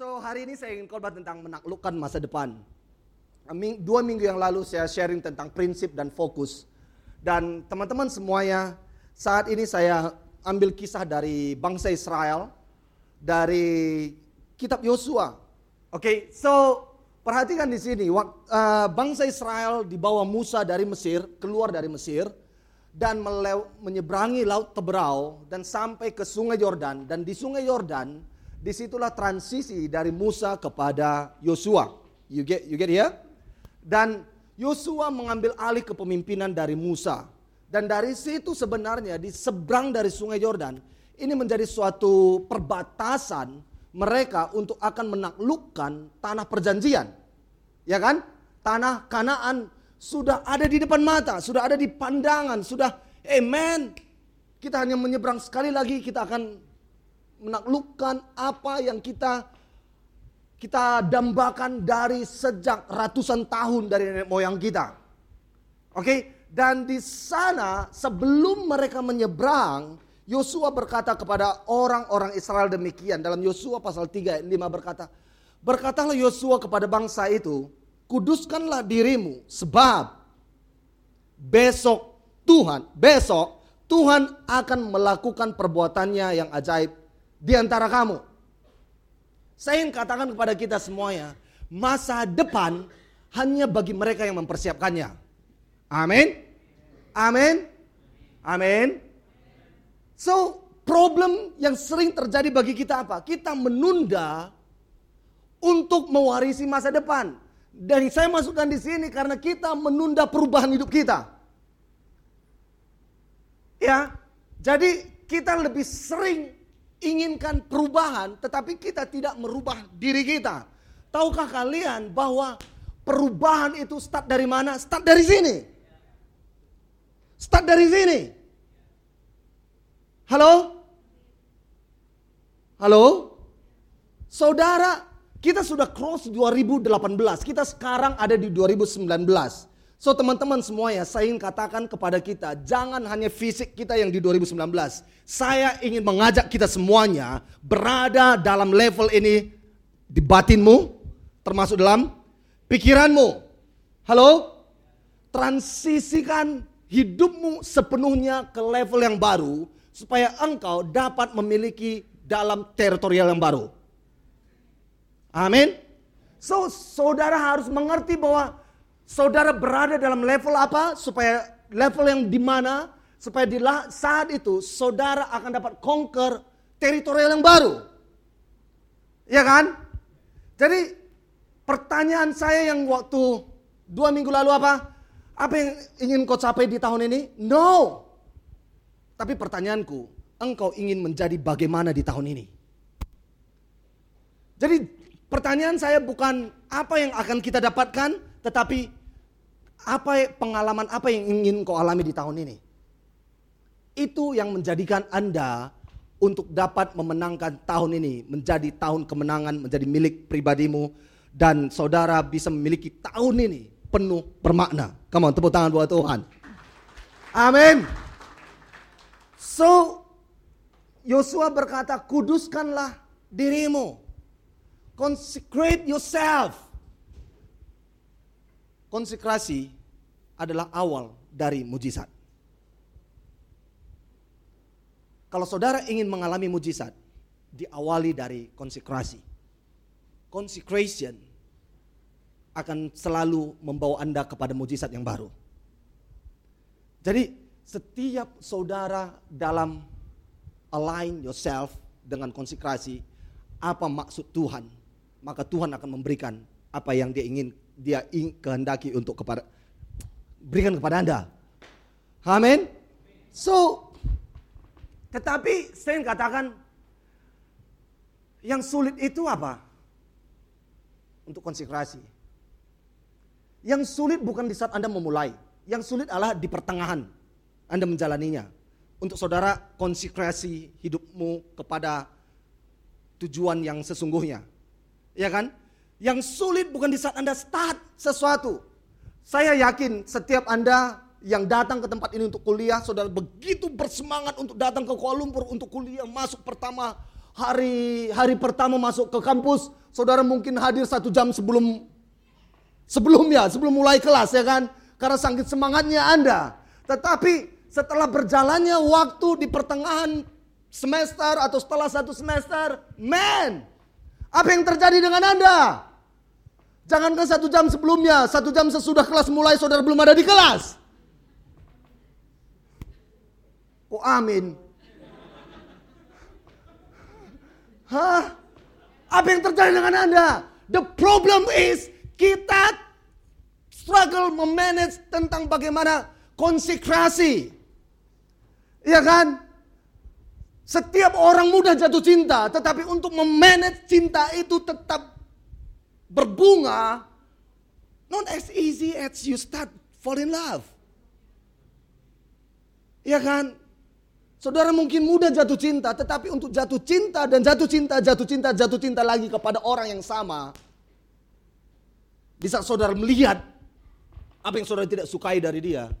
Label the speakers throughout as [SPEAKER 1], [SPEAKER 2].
[SPEAKER 1] So hari ini saya ingin khotbah tentang menaklukkan masa depan. Dua minggu yang lalu saya sharing tentang prinsip dan fokus. Dan teman-teman semuanya, saat ini saya ambil kisah dari bangsa Israel, dari kitab Yosua. Oke, so perhatikan di sini, eh, bangsa Israel dibawa Musa dari Mesir, keluar dari Mesir, dan menyeberangi laut Teberau dan sampai ke Sungai Yordan. Dan di Sungai Yordan, di situlah transisi dari Musa kepada Yosua. You get, you get here? Dan Yosua mengambil alih kepemimpinan dari Musa. Dan dari situ sebenarnya di seberang dari Sungai Yordan, ini menjadi suatu perbatasan mereka untuk akan menaklukkan tanah perjanjian. Ya kan? Tanah Kanaan sudah ada di depan mata, sudah ada di pandangan, sudah amen. Kita hanya menyeberang sekali lagi kita akan menaklukkan apa yang kita kita dambakan dari sejak ratusan tahun dari nenek moyang kita. Oke, dan di sana sebelum mereka menyeberang, Yosua berkata kepada orang-orang Israel demikian dalam Yosua pasal 3 ayat 5 berkata, Berkatalah Yosua kepada bangsa itu, kuduskanlah dirimu sebab besok Tuhan, besok Tuhan akan melakukan perbuatannya yang ajaib di antara kamu. Saya ingin katakan kepada kita semuanya, masa depan hanya bagi mereka yang mempersiapkannya. Amin. Amin. Amin. So, problem yang sering terjadi bagi kita apa? Kita menunda untuk mewarisi masa depan. Dan saya masukkan di sini karena kita menunda perubahan hidup kita. Ya, jadi kita lebih sering inginkan perubahan, tetapi kita tidak merubah diri kita. Tahukah kalian bahwa perubahan itu start dari mana? Start dari sini. Start dari sini. Halo? Halo? Saudara, kita sudah cross 2018. Kita sekarang ada di 2019. So teman-teman semuanya, saya ingin katakan kepada kita, jangan hanya fisik kita yang di 2019. Saya ingin mengajak kita semuanya berada dalam level ini di batinmu, termasuk dalam pikiranmu. Halo? Transisikan hidupmu sepenuhnya ke level yang baru supaya engkau dapat memiliki dalam teritorial yang baru. Amin. So, saudara harus mengerti bahwa saudara berada dalam level apa supaya level yang di mana supaya di saat itu saudara akan dapat conquer teritorial yang baru. Ya kan? Jadi pertanyaan saya yang waktu dua minggu lalu apa? Apa yang ingin kau capai di tahun ini? No. Tapi pertanyaanku, engkau ingin menjadi bagaimana di tahun ini? Jadi pertanyaan saya bukan apa yang akan kita dapatkan, tetapi apa pengalaman apa yang ingin kau alami di tahun ini. Itu yang menjadikan Anda untuk dapat memenangkan tahun ini menjadi tahun kemenangan, menjadi milik pribadimu dan saudara bisa memiliki tahun ini penuh bermakna. Come on, tepuk tangan buat Tuhan. Amin. So, Yosua berkata, kuduskanlah dirimu. Consecrate yourself. Konsekrasi adalah awal dari mujizat. Kalau saudara ingin mengalami mujizat, diawali dari konsekrasi. Consecration akan selalu membawa Anda kepada mujizat yang baru. Jadi setiap saudara dalam align yourself dengan konsekrasi, apa maksud Tuhan, maka Tuhan akan memberikan apa yang dia ingin dia kehendaki untuk kepada berikan kepada Anda. Amin. So tetapi saya katakan yang sulit itu apa? Untuk konsekrasi. Yang sulit bukan di saat Anda memulai. Yang sulit adalah di pertengahan Anda menjalaninya. Untuk saudara konsekrasi hidupmu kepada tujuan yang sesungguhnya. Ya kan? Yang sulit bukan di saat Anda start sesuatu. Saya yakin setiap Anda yang datang ke tempat ini untuk kuliah, saudara begitu bersemangat untuk datang ke Kuala Lumpur untuk kuliah, masuk pertama, hari hari pertama masuk ke kampus, saudara mungkin hadir satu jam sebelum sebelumnya, sebelum mulai kelas ya kan? Karena sangkit semangatnya Anda. Tetapi setelah berjalannya waktu di pertengahan semester atau setelah satu semester, man, apa yang terjadi dengan Anda? Jangankan satu jam sebelumnya, satu jam sesudah kelas mulai saudara belum ada di kelas. Oh amin. Hah? Apa yang terjadi dengan Anda? The problem is kita struggle memanage tentang bagaimana konsekrasi. Iya kan? Setiap orang mudah jatuh cinta, tetapi untuk memanage cinta itu tetap berbunga, not as easy as you start fall in love. Iya kan? Saudara mungkin mudah jatuh cinta, tetapi untuk jatuh cinta dan jatuh cinta, jatuh cinta, jatuh cinta lagi kepada orang yang sama. Bisa saudara melihat apa yang saudara tidak sukai dari dia.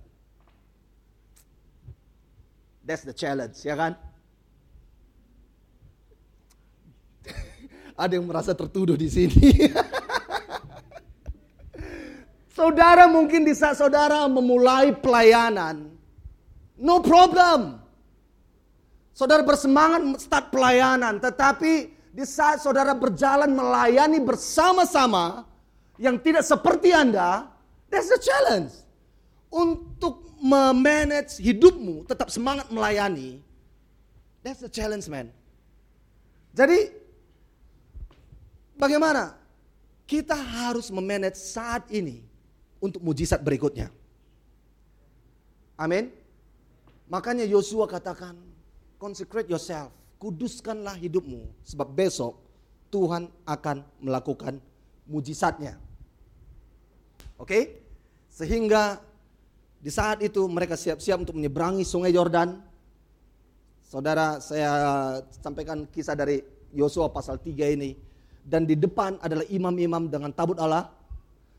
[SPEAKER 1] That's the challenge, ya kan? Ada yang merasa tertuduh di sini. saudara mungkin di saat saudara memulai pelayanan, no problem. Saudara bersemangat start pelayanan, tetapi di saat saudara berjalan melayani bersama-sama yang tidak seperti Anda, that's the challenge. Untuk memanage hidupmu tetap semangat melayani, that's the challenge man. Jadi bagaimana? Kita harus memanage saat ini untuk mujizat berikutnya. Amin. Makanya Yosua katakan, consecrate yourself, kuduskanlah hidupmu sebab besok Tuhan akan melakukan mujizatnya. Oke? Okay? Sehingga di saat itu mereka siap-siap untuk menyeberangi sungai Yordan. Saudara, saya sampaikan kisah dari Yosua pasal 3 ini. Dan di depan adalah imam-imam dengan tabut Allah.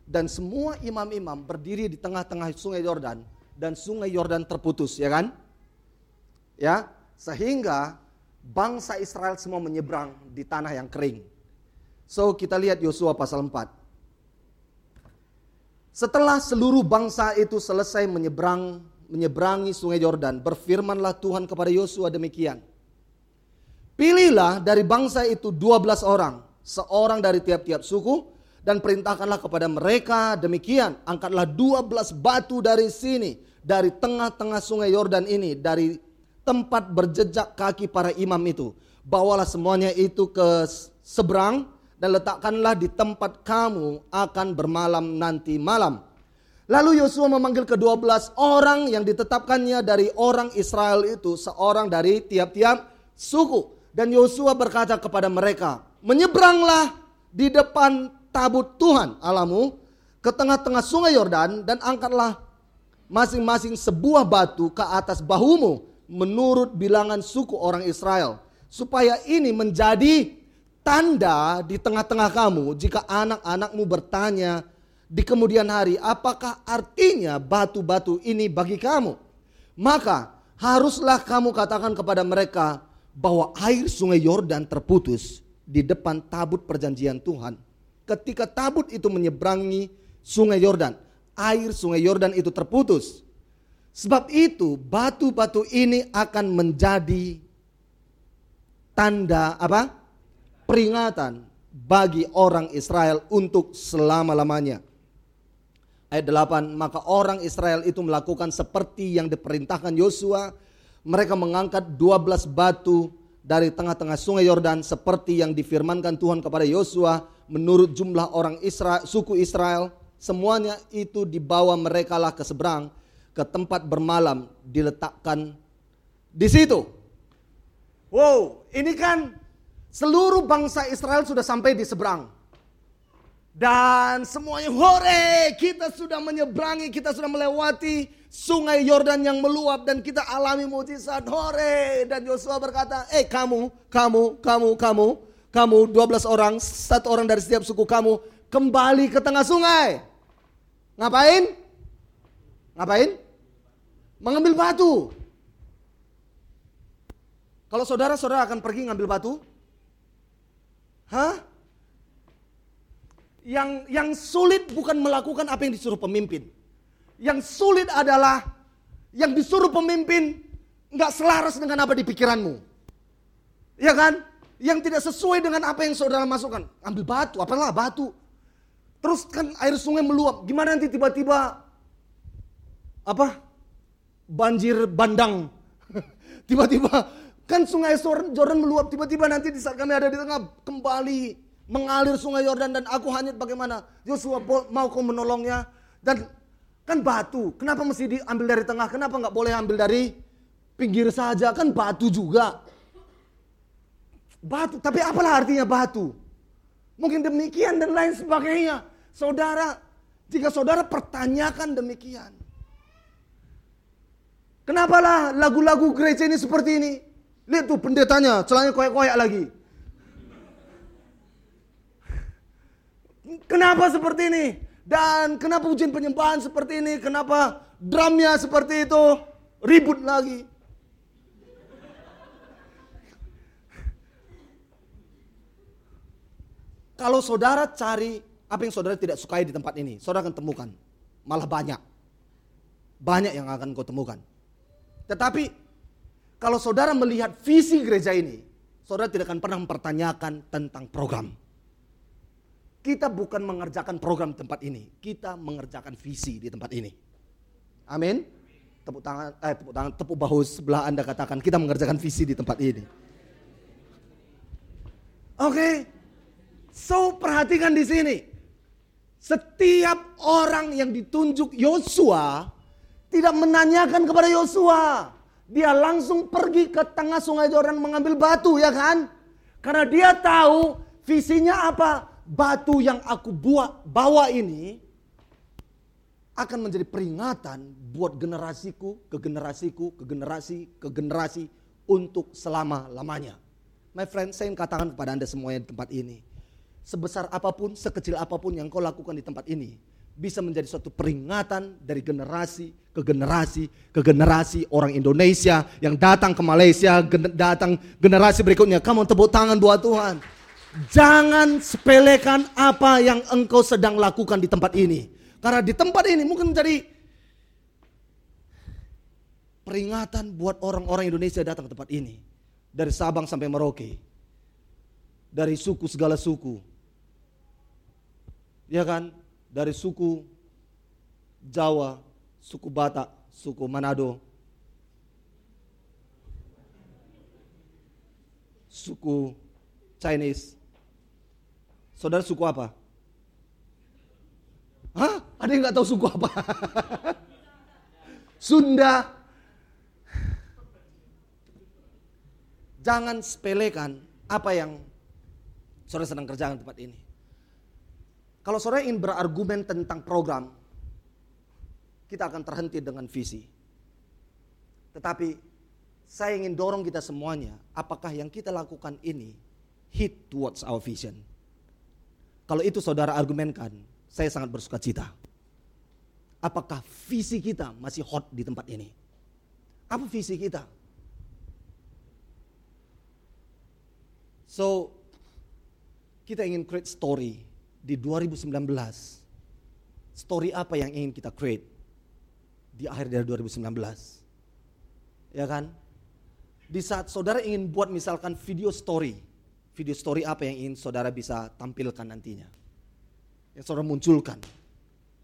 [SPEAKER 1] Dan semua imam-imam berdiri di tengah-tengah sungai Yordan. Dan sungai Yordan terputus, ya kan? Ya, sehingga bangsa Israel semua menyeberang di tanah yang kering. So kita lihat Yosua pasal 4. Setelah seluruh bangsa itu selesai menyeberang menyeberangi sungai Yordan, berfirmanlah Tuhan kepada Yosua demikian. Pilihlah dari bangsa itu 12 orang, seorang dari tiap-tiap suku, dan perintahkanlah kepada mereka demikian, angkatlah 12 batu dari sini, dari tengah-tengah sungai Yordan ini, dari tempat berjejak kaki para imam itu. Bawalah semuanya itu ke seberang dan letakkanlah di tempat kamu akan bermalam nanti malam. Lalu Yosua memanggil kedua belas orang yang ditetapkannya dari orang Israel itu, seorang dari tiap-tiap suku. Dan Yosua berkata kepada mereka, menyeberanglah di depan tabut Tuhan alamu ke tengah-tengah sungai Yordan dan angkatlah masing-masing sebuah batu ke atas bahumu menurut bilangan suku orang Israel. Supaya ini menjadi tanda di tengah-tengah kamu jika anak-anakmu bertanya di kemudian hari apakah artinya batu-batu ini bagi kamu. Maka haruslah kamu katakan kepada mereka bahwa air sungai Yordan terputus di depan tabut perjanjian Tuhan. Ketika tabut itu menyeberangi sungai Yordan, air sungai Yordan itu terputus Sebab itu batu-batu ini akan menjadi tanda apa? Peringatan bagi orang Israel untuk selama-lamanya. Ayat 8, maka orang Israel itu melakukan seperti yang diperintahkan Yosua. Mereka mengangkat 12 batu dari tengah-tengah sungai Yordan seperti yang difirmankan Tuhan kepada Yosua menurut jumlah orang Israel, suku Israel. Semuanya itu dibawa mereka lah ke seberang ke tempat bermalam diletakkan di situ. Wow, ini kan seluruh bangsa Israel sudah sampai di seberang. Dan semuanya hore, kita sudah menyeberangi, kita sudah melewati sungai Yordan yang meluap dan kita alami mujizat hore. Dan Yosua berkata, eh kamu, kamu, kamu, kamu, kamu 12 orang, satu orang dari setiap suku kamu kembali ke tengah sungai. Ngapain? Ngapain? Mengambil batu. Kalau saudara-saudara akan pergi ngambil batu, Hah? Yang yang sulit bukan melakukan apa yang disuruh pemimpin. Yang sulit adalah yang disuruh pemimpin nggak selaras dengan apa di pikiranmu. Ya kan? Yang tidak sesuai dengan apa yang saudara masukkan. Ambil batu, apalah batu. Terus kan air sungai meluap. Gimana nanti tiba-tiba apa? Banjir bandang. tiba-tiba kan sungai Jordan meluap. Tiba-tiba nanti di saat kami ada di tengah kembali mengalir sungai Yordan dan aku hanyut bagaimana? Yosua mau kau menolongnya dan kan batu. Kenapa mesti diambil dari tengah? Kenapa nggak boleh ambil dari pinggir saja? Kan batu juga. Batu, tapi apalah artinya batu? Mungkin demikian dan lain sebagainya. Saudara, jika saudara pertanyakan demikian. Kenapalah lagu-lagu gereja ini seperti ini? Lihat tuh pendetanya, celahnya koyak-koyak lagi. Kenapa seperti ini? Dan kenapa ujian penyembahan seperti ini? Kenapa drumnya seperti itu? Ribut lagi. Kalau saudara cari apa yang saudara tidak sukai di tempat ini, saudara akan temukan. Malah banyak. Banyak yang akan kau temukan. Tetapi kalau saudara melihat visi gereja ini, saudara tidak akan pernah mempertanyakan tentang program. Kita bukan mengerjakan program di tempat ini, kita mengerjakan visi di tempat ini. Amin. Tepuk tangan, eh, tepuk tangan, tepuk bahu sebelah Anda katakan kita mengerjakan visi di tempat ini. Oke, okay. So perhatikan di sini. Setiap orang yang ditunjuk Yosua tidak menanyakan kepada Yosua. Dia langsung pergi ke tengah sungai Jordan mengambil batu ya kan? Karena dia tahu visinya apa? Batu yang aku buat bawa ini akan menjadi peringatan buat generasiku, ke generasiku, ke generasi, ke generasi untuk selama-lamanya. My friend, saya ingin katakan kepada Anda semuanya di tempat ini sebesar apa pun, sekecil apa pun yang kau lakukan di tempat ini, bisa menjadi suatu peringatan dari generasi ke generasi ke generasi orang Indonesia yang datang ke Malaysia, gen datang generasi berikutnya. Kamu tepuk tangan buat Tuhan. Jangan sepelekan apa yang engkau sedang lakukan di tempat ini. Karena di tempat ini mungkin menjadi peringatan buat orang-orang Indonesia datang ke tempat ini. Dari Sabang sampai Merauke. Dari suku segala suku ya kan, dari suku Jawa, suku Batak, suku Manado, suku Chinese. Saudara suku apa? Hah? Ada yang nggak tahu suku apa? Sunda. Jangan sepelekan apa yang saudara sedang kerjakan tempat ini. Kalau saudara ingin berargumen tentang program, kita akan terhenti dengan visi. Tetapi saya ingin dorong kita semuanya, apakah yang kita lakukan ini hit towards our vision? Kalau itu saudara argumenkan, saya sangat bersuka cita. Apakah visi kita masih hot di tempat ini? Apa visi kita? So, kita ingin create story di 2019 story apa yang ingin kita create di akhir dari 2019 ya kan? Di saat saudara ingin buat misalkan video story video story apa yang ingin saudara bisa tampilkan nantinya? Yang saudara munculkan.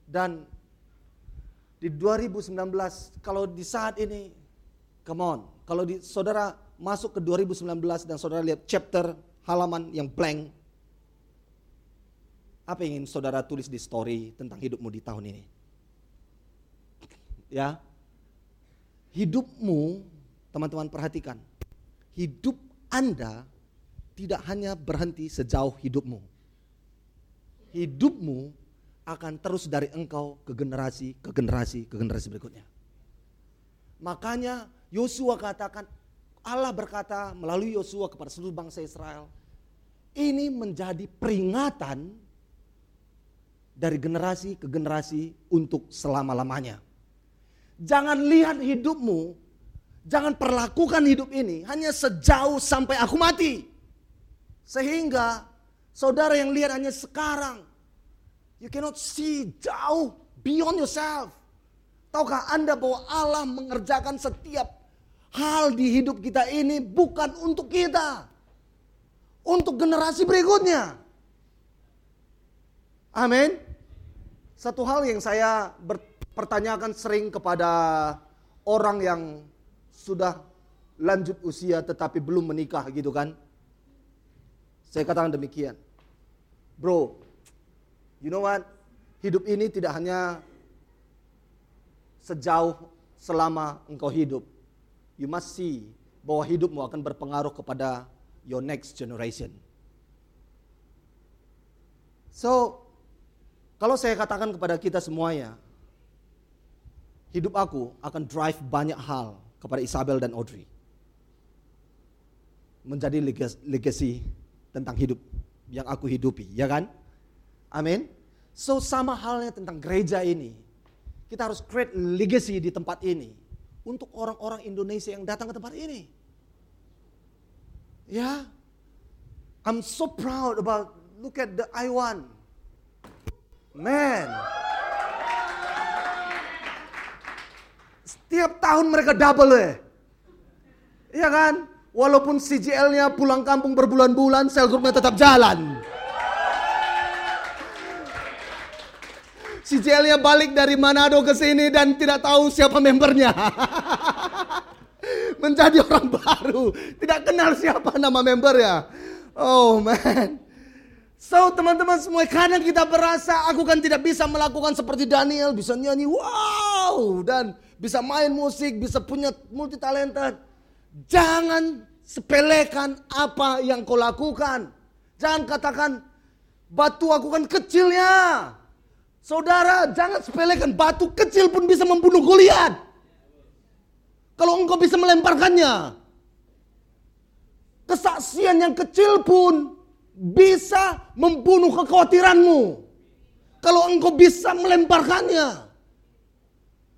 [SPEAKER 1] Dan di 2019 kalau di saat ini come on kalau di saudara masuk ke 2019 dan saudara lihat chapter halaman yang blank apa yang ingin saudara tulis di story tentang hidupmu di tahun ini? Ya. Hidupmu, teman-teman perhatikan. Hidup Anda tidak hanya berhenti sejauh hidupmu. Hidupmu akan terus dari engkau ke generasi, ke generasi, ke generasi berikutnya. Makanya Yosua katakan, Allah berkata melalui Yosua kepada seluruh bangsa Israel, ini menjadi peringatan dari generasi ke generasi untuk selama-lamanya. Jangan lihat hidupmu, jangan perlakukan hidup ini hanya sejauh sampai aku mati. Sehingga Saudara yang lihat hanya sekarang. You cannot see jauh beyond yourself. Tahukah Anda bahwa Allah mengerjakan setiap hal di hidup kita ini bukan untuk kita. Untuk generasi berikutnya. Amin. Satu hal yang saya berpertanyakan sering kepada orang yang sudah lanjut usia tetapi belum menikah gitu kan. Saya katakan demikian. Bro, you know what? Hidup ini tidak hanya sejauh selama engkau hidup. You must see bahwa hidupmu akan berpengaruh kepada your next generation. So, kalau saya katakan kepada kita semuanya, hidup aku akan drive banyak hal kepada Isabel dan Audrey. Menjadi legacy tentang hidup yang aku hidupi, ya kan? Amin. So sama halnya tentang gereja ini. Kita harus create legacy di tempat ini untuk orang-orang Indonesia yang datang ke tempat ini. Ya. I'm so proud about look at the I1. Man. Setiap tahun mereka double ya. Iya kan? Walaupun CJL-nya pulang kampung berbulan-bulan, sel grupnya tetap jalan. Si Jelnya balik dari Manado ke sini dan tidak tahu siapa membernya. Menjadi orang baru, tidak kenal siapa nama membernya. Oh man. So teman-teman semua kadang kita berasa aku kan tidak bisa melakukan seperti Daniel. Bisa nyanyi wow. Dan bisa main musik, bisa punya multi talented. Jangan sepelekan apa yang kau lakukan. Jangan katakan batu aku kan kecilnya. Saudara, jangan sepelekan batu kecil pun bisa membunuh Goliat. Kalau engkau bisa melemparkannya. Kesaksian yang kecil pun bisa membunuh kekhawatiranmu. Kalau engkau bisa melemparkannya.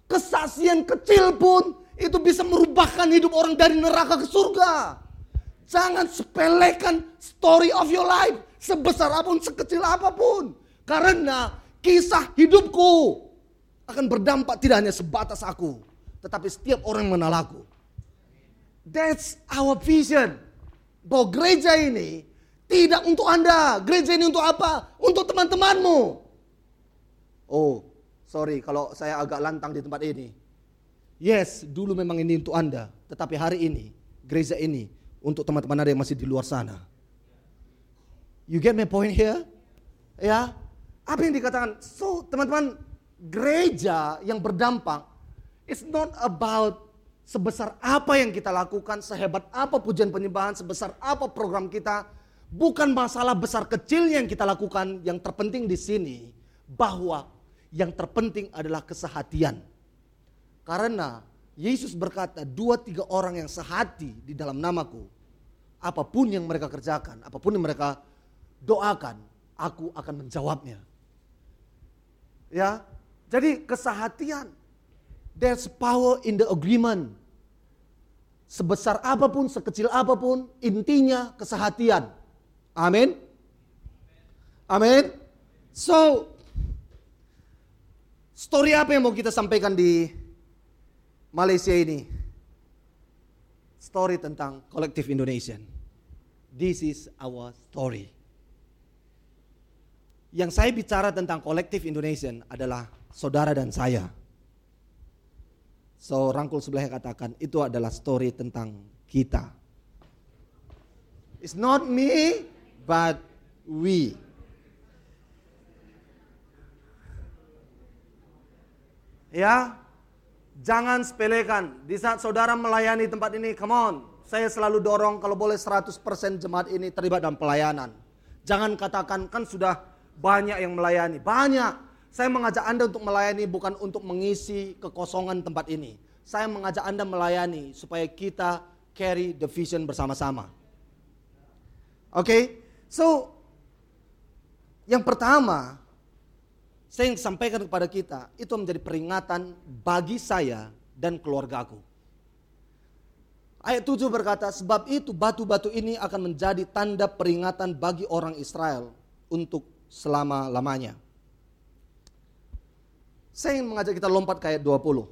[SPEAKER 1] Kesaksian kecil pun itu bisa merubahkan hidup orang dari neraka ke surga. Jangan sepelekan story of your life. Sebesar apa pun, sekecil apa pun. Karena Kisah hidupku akan berdampak tidak hanya sebatas aku, tetapi setiap orang yang mengenal aku. That's our vision. Bahwa gereja ini tidak untuk Anda. Gereja ini untuk apa? Untuk teman-temanmu. Oh, sorry kalau saya agak lantang di tempat ini. Yes, dulu memang ini untuk Anda. Tetapi hari ini, gereja ini untuk teman-teman Anda yang masih di luar sana. You get my point here? Ya, apa yang dikatakan? So, teman-teman, gereja yang berdampak it's not about sebesar apa yang kita lakukan, sehebat apa pujian penyembahan, sebesar apa program kita, bukan masalah besar kecil yang kita lakukan, yang terpenting di sini bahwa yang terpenting adalah kesehatian. Karena Yesus berkata, dua tiga orang yang sehati di dalam namaku, apa pun yang mereka kerjakan, apa pun yang mereka doakan, aku akan menjawabnya. Ya. Jadi kesehatian. There's power in the agreement. Sebesar apa pun, sekecil apa pun, intinya kesehatian. Amin. Amin. So, story apa yang mau kita sampaikan di Malaysia ini? Story tentang kolektif Indonesian. This is our story. Yang saya bicara tentang kolektif Indonesian adalah saudara dan saya. So rangkul sebelahnya katakan itu adalah story tentang kita. It's not me, but we. Ya, jangan sepelekan. Di saat saudara melayani tempat ini, come on. Saya selalu dorong kalau boleh 100% jemaat ini terlibat dalam pelayanan. Jangan katakan kan sudah banyak yang melayani, banyak. Saya mengajak Anda untuk melayani bukan untuk mengisi kekosongan tempat ini. Saya mengajak Anda melayani supaya kita carry the vision bersama-sama. Oke, okay? So yang pertama saya yang sampaikan kepada kita itu menjadi peringatan bagi saya dan keluargaku. Ayat 7 berkata, sebab itu batu-batu ini akan menjadi tanda peringatan bagi orang Israel untuk selama-lamanya. Saya ingin mengajak kita lompat ke ayat 20.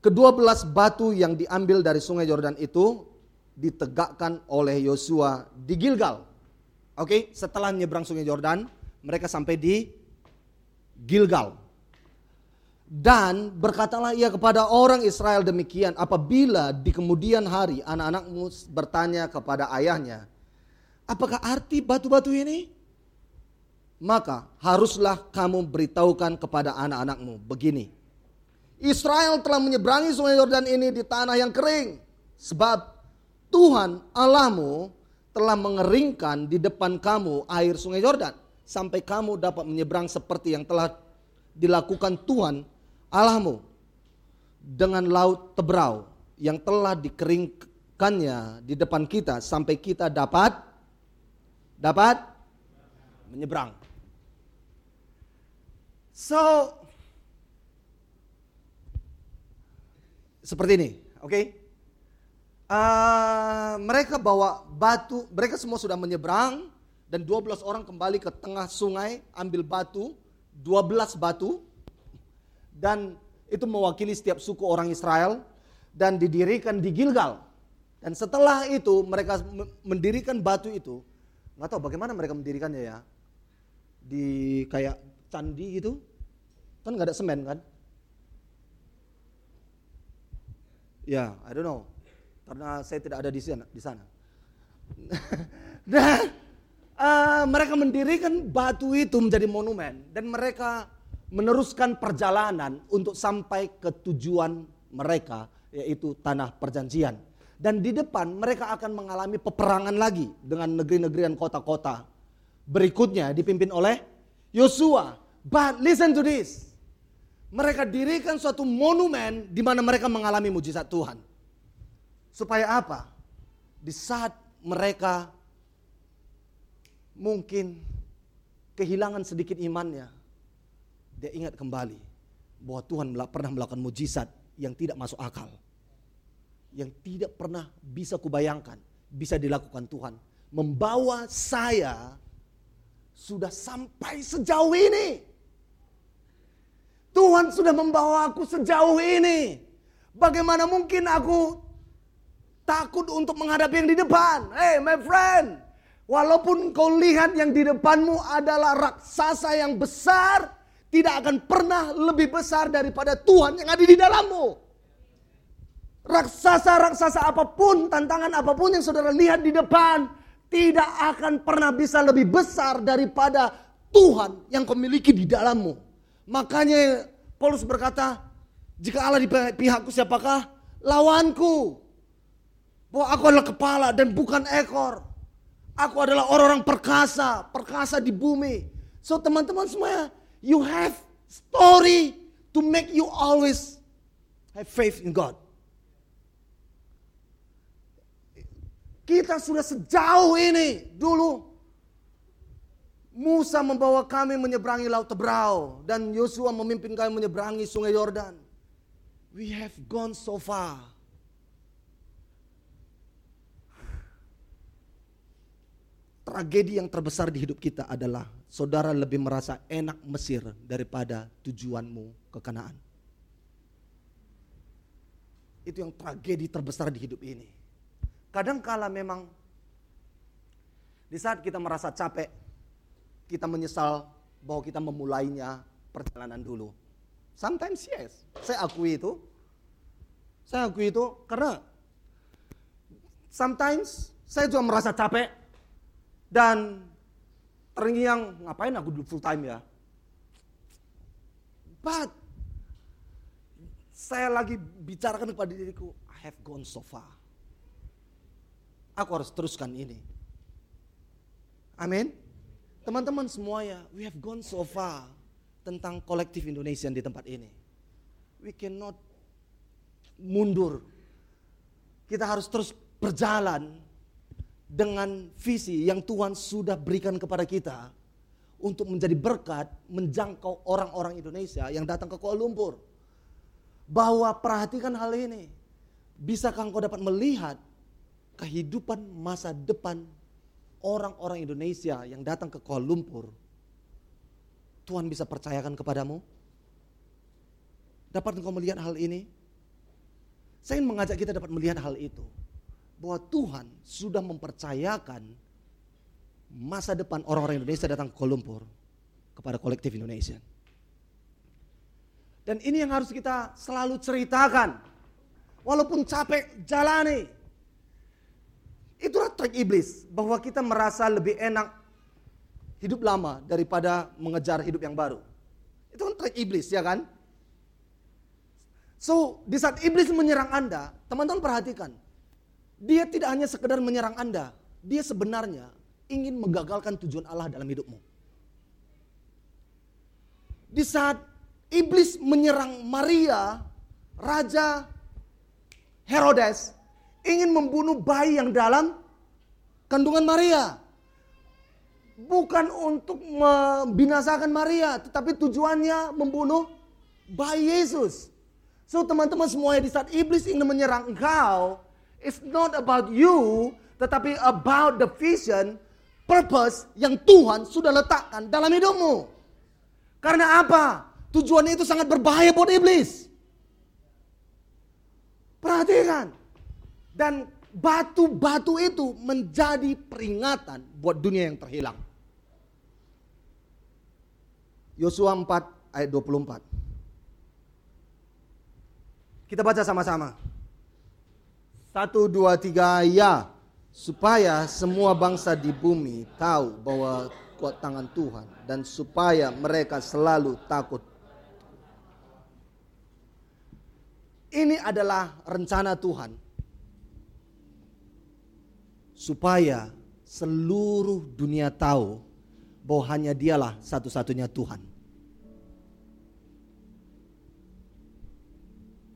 [SPEAKER 1] Kedua belas batu yang diambil dari sungai Yordan itu ditegakkan oleh Yosua di Gilgal. Oke, setelah nyebrang sungai Yordan, mereka sampai di Gilgal. Dan berkatalah ia kepada orang Israel demikian, apabila di kemudian hari anak-anakmu bertanya kepada ayahnya, apakah arti batu-batu ini? Maka haruslah kamu beritahukan kepada anak-anakmu begini. Israel telah menyeberangi sungai Yordan ini di tanah yang kering. Sebab Tuhan Allahmu telah mengeringkan di depan kamu air sungai Yordan. Sampai kamu dapat menyeberang seperti yang telah dilakukan Tuhan Allahmu dengan laut tebrau yang telah dikeringkannya di depan kita sampai kita dapat dapat menyeberang. So seperti ini, oke? Okay? Uh, mereka bawa batu, mereka semua sudah menyeberang dan 12 orang kembali ke tengah sungai ambil batu, 12 batu dan itu mewakili setiap suku orang Israel dan didirikan di Gilgal. Dan setelah itu mereka mendirikan batu itu, nggak tahu bagaimana mereka mendirikannya ya, di kayak candi gitu, kan nggak ada semen kan? Ya, I don't know, karena saya tidak ada di sana. Di sana. dan uh, mereka mendirikan batu itu menjadi monumen dan mereka meneruskan perjalanan untuk sampai ke tujuan mereka yaitu tanah perjanjian. Dan di depan mereka akan mengalami peperangan lagi dengan negeri-negeri dan kota-kota. Berikutnya dipimpin oleh Yosua. But listen to this. Mereka dirikan suatu monumen di mana mereka mengalami mujizat Tuhan. Supaya apa? Di saat mereka mungkin kehilangan sedikit imannya, dia ingat kembali bahwa Tuhan pernah melakukan mujizat yang tidak masuk akal. Yang tidak pernah bisa kubayangkan bisa dilakukan Tuhan. Membawa saya sudah sampai sejauh ini. Tuhan sudah membawa aku sejauh ini. Bagaimana mungkin aku takut untuk menghadapi yang di depan? Hey my friend, walaupun kau lihat yang di depanmu adalah raksasa yang besar, tidak akan pernah lebih besar daripada Tuhan yang ada di dalammu. Raksasa-raksasa apa pun, tantangan apa pun yang saudara lihat di depan, tidak akan pernah bisa lebih besar daripada Tuhan yang kau miliki di dalammu. Makanya Paulus berkata, jika Allah di pihakku siapakah? Lawanku. Bahwa aku adalah kepala dan bukan ekor. Aku adalah orang-orang perkasa, perkasa di bumi. So teman-teman semuanya, You have story to make you always have faith in God. Kita sudah sejauh ini dulu. Musa membawa kami menyeberangi laut Tebrau dan Yosua memimpin kami menyeberangi sungai Yordan. We have gone so far. Tragedi yang terbesar di hidup kita adalah saudara lebih merasa enak Mesir daripada tujuanmu ke Kanaan. Itu yang tragedi terbesar di hidup ini. Kadang kala memang di saat kita merasa capek, kita menyesal bahwa kita memulainya perjalanan dulu. Sometimes yes, saya akui itu. Saya akui itu karena sometimes saya juga merasa capek dan terngiang, ngapain aku dulu full time ya? But, saya lagi bicarakan kepada diriku, I have gone so far. Aku harus teruskan ini. Amin. Teman-teman semuanya, we have gone so far tentang kolektif Indonesia di tempat ini. We cannot mundur. Kita harus terus berjalan dengan visi yang Tuhan sudah berikan kepada kita untuk menjadi berkat menjangkau orang-orang Indonesia yang datang ke Kuala Lumpur. Bahwa perhatikan hal ini. Bisakah engkau dapat melihat kehidupan masa depan orang-orang Indonesia yang datang ke Kuala Lumpur? Tuhan bisa percayakan kepadamu? Dapat engkau melihat hal ini? Saya ingin mengajak kita dapat melihat hal itu. Bahwa Tuhan sudah mempercayakan masa depan orang-orang Indonesia datang ke Kuala Lumpur kepada kolektif Indonesia. Dan ini yang harus kita selalu ceritakan. Walaupun capek jalani. Itulah trik iblis. Bahwa kita merasa lebih enak hidup lama daripada mengejar hidup yang baru. Itu kan trik iblis ya kan? So di saat iblis menyerang Anda, teman-teman perhatikan. Dia tidak hanya sekedar menyerang Anda. Dia sebenarnya ingin menggagalkan tujuan Allah dalam hidupmu. Di saat iblis menyerang Maria, Raja Herodes ingin membunuh bayi yang dalam kandungan Maria. Bukan untuk membinasakan Maria, tetapi tujuannya membunuh bayi Yesus. So teman-teman semuanya di saat iblis ingin menyerang engkau, it's not about you, tetapi about the vision, purpose yang Tuhan sudah letakkan dalam hidupmu. Karena apa? Tujuannya itu sangat berbahaya buat iblis. Perhatikan. Dan batu-batu itu menjadi peringatan buat dunia yang terhilang. Yosua 4 ayat 24. Kita baca sama-sama. Satu, dua, tiga, ya. Supaya semua bangsa di bumi tahu bahwa kuat tangan Tuhan. Dan supaya mereka selalu takut Ini adalah rencana Tuhan. Supaya seluruh dunia tahu bahwa hanya dialah satu-satunya Tuhan.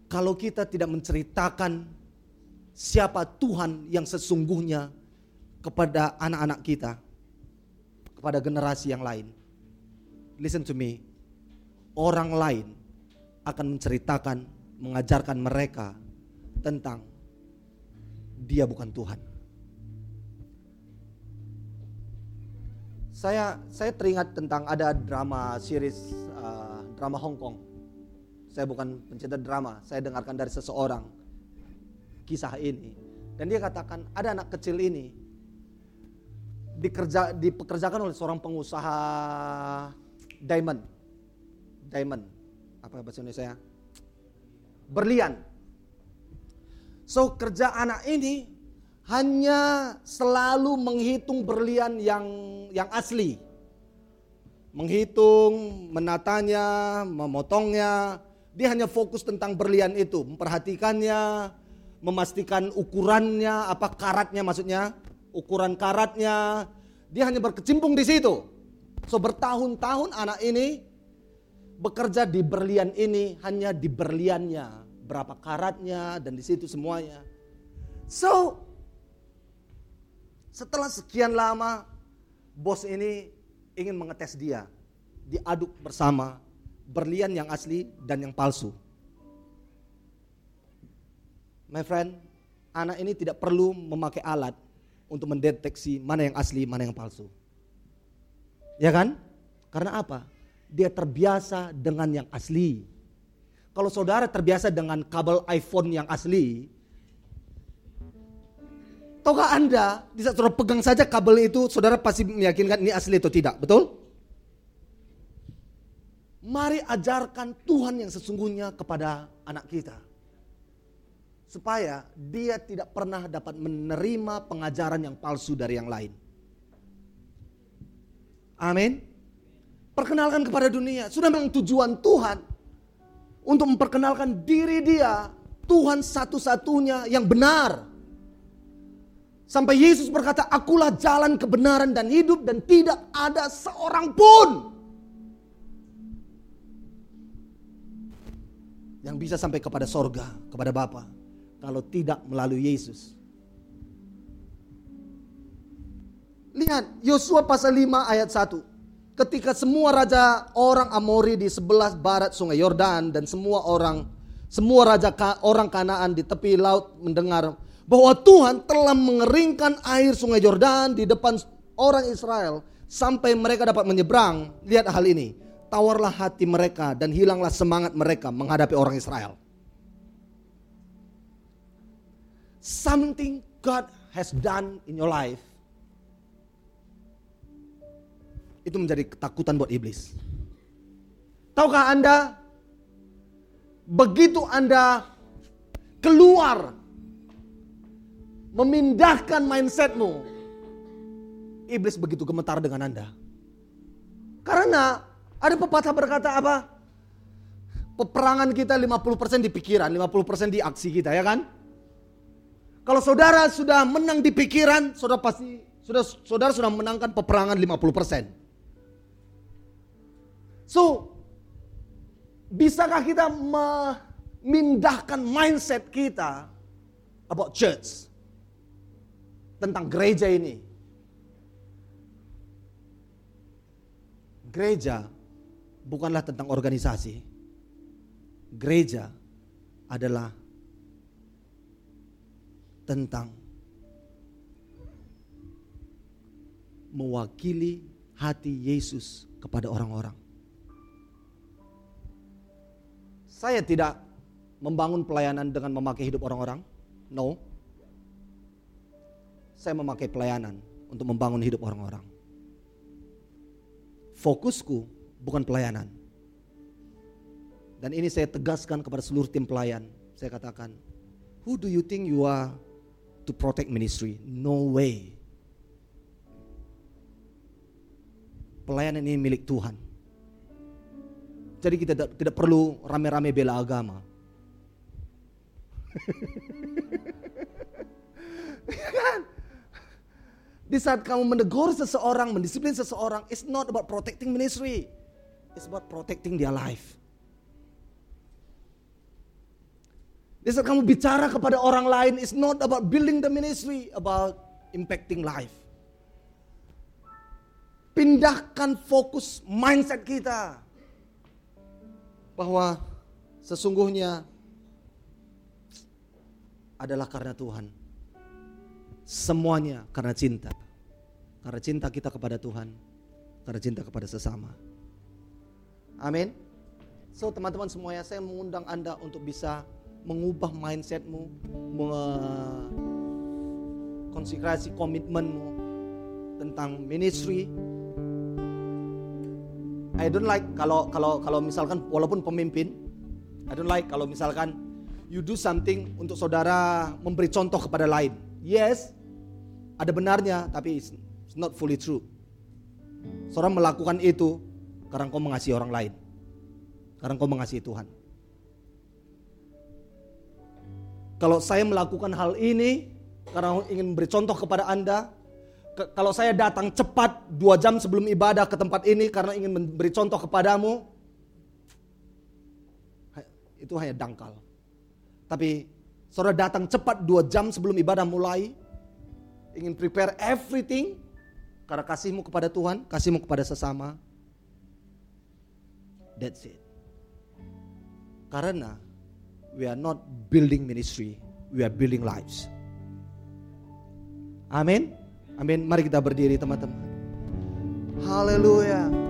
[SPEAKER 1] Kalau kita tidak menceritakan siapa Tuhan yang sesungguhnya kepada anak-anak kita, kepada generasi yang lain. Listen to me. Orang lain akan menceritakan mengajarkan mereka tentang dia bukan Tuhan. Saya saya teringat tentang ada drama series uh, drama Hong Kong. Saya bukan pencinta drama, saya dengarkan dari seseorang kisah ini dan dia katakan ada anak kecil ini dikerja dipekerjakan oleh seorang pengusaha diamond. Diamond. Apa bahasa Indonesia? berlian. So kerja anak ini hanya selalu menghitung berlian yang yang asli. Menghitung, menatanya, memotongnya. Dia hanya fokus tentang berlian itu, memperhatikannya, memastikan ukurannya, apa karatnya maksudnya, ukuran karatnya. Dia hanya berkecimpung di situ. So bertahun-tahun anak ini bekerja di berlian ini hanya di berliannya, berapa karatnya dan di situ semuanya. So, setelah sekian lama bos ini ingin mengetes dia, diaduk bersama berlian yang asli dan yang palsu. My friend, anak ini tidak perlu memakai alat untuk mendeteksi mana yang asli, mana yang palsu. Ya kan? Karena apa? dia terbiasa dengan yang asli. Kalau saudara terbiasa dengan kabel iPhone yang asli, tahukah Anda, di saat saudara pegang saja kabel itu, saudara pasti meyakinkan ini asli atau tidak, betul? Mari ajarkan Tuhan yang sesungguhnya kepada anak kita. Supaya dia tidak pernah dapat menerima pengajaran yang palsu dari yang lain. Amin. Perkenalkan kepada dunia. Sudah memang tujuan Tuhan untuk memperkenalkan diri dia Tuhan satu-satunya yang benar. Sampai Yesus berkata, akulah jalan kebenaran dan hidup dan tidak ada seorang pun yang bisa sampai kepada sorga, kepada Bapa kalau tidak melalui Yesus. Lihat Yosua pasal 5 ayat 1 ketika semua raja orang Amori di sebelah barat sungai Yordan dan semua orang semua raja orang Kanaan di tepi laut mendengar bahwa Tuhan telah mengeringkan air sungai Yordan di depan orang Israel sampai mereka dapat menyeberang. Lihat hal ini. Tawarlah hati mereka dan hilanglah semangat mereka menghadapi orang Israel. Something God has done in your life itu menjadi ketakutan buat iblis. Tahukah Anda begitu Anda keluar memindahkan mindsetmu, iblis begitu gemetar dengan Anda. Karena ada pepatah berkata apa? Peperangan kita 50% di pikiran, 50% di aksi kita, ya kan? Kalau saudara sudah menang di pikiran, saudara pasti sudah saudara sudah menangkan peperangan 50%. So, bisakah kita memindahkan mindset kita about church? Tentang gereja ini. Gereja bukanlah tentang organisasi. Gereja adalah tentang mewakili hati Yesus kepada orang-orang. Saya tidak membangun pelayanan dengan memakai hidup orang-orang. No. Saya memakai pelayanan untuk membangun hidup orang-orang. Fokusku bukan pelayanan. Dan ini saya tegaskan kepada seluruh tim pelayan. Saya katakan, who do you think you are to protect ministry? No way. Pelayanan ini milik Tuhan. Jadi kita tidak, tidak perlu rame-rame bela agama. ya kan? Di saat kamu menegur seseorang, mendisiplin seseorang, it's not about protecting ministry. It's about protecting their life. Di saat kamu bicara kepada orang lain, it's not about building the ministry, about impacting life. Pindahkan fokus mindset kita bahwa sesungguhnya adalah karena Tuhan. Semuanya karena cinta. Karena cinta kita kepada Tuhan, karena cinta kepada sesama. Amin. So teman-teman semuanya saya mengundang Anda untuk bisa mengubah mindsetmu, konsekrasi komitmenmu tentang ministry, I don't like kalau kalau kalau misalkan walaupun pemimpin, I don't like kalau misalkan you do something untuk saudara memberi contoh kepada lain. Yes, ada benarnya, tapi it's, it's not fully true. Seorang melakukan itu karena kau mengasihi orang lain. Karena kau mengasihi Tuhan. Kalau saya melakukan hal ini karena ingin memberi contoh kepada Anda, kalau saya datang cepat dua jam sebelum ibadah ke tempat ini karena ingin memberi contoh kepadamu, itu hanya dangkal. Tapi saudara datang cepat dua jam sebelum ibadah mulai, ingin prepare everything karena kasihmu kepada Tuhan, kasihmu kepada sesama. That's it. Karena we are not building ministry, we are building lives. Amin. Amin. Mari kita berdiri teman-teman. Haleluya.